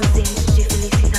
causing differently.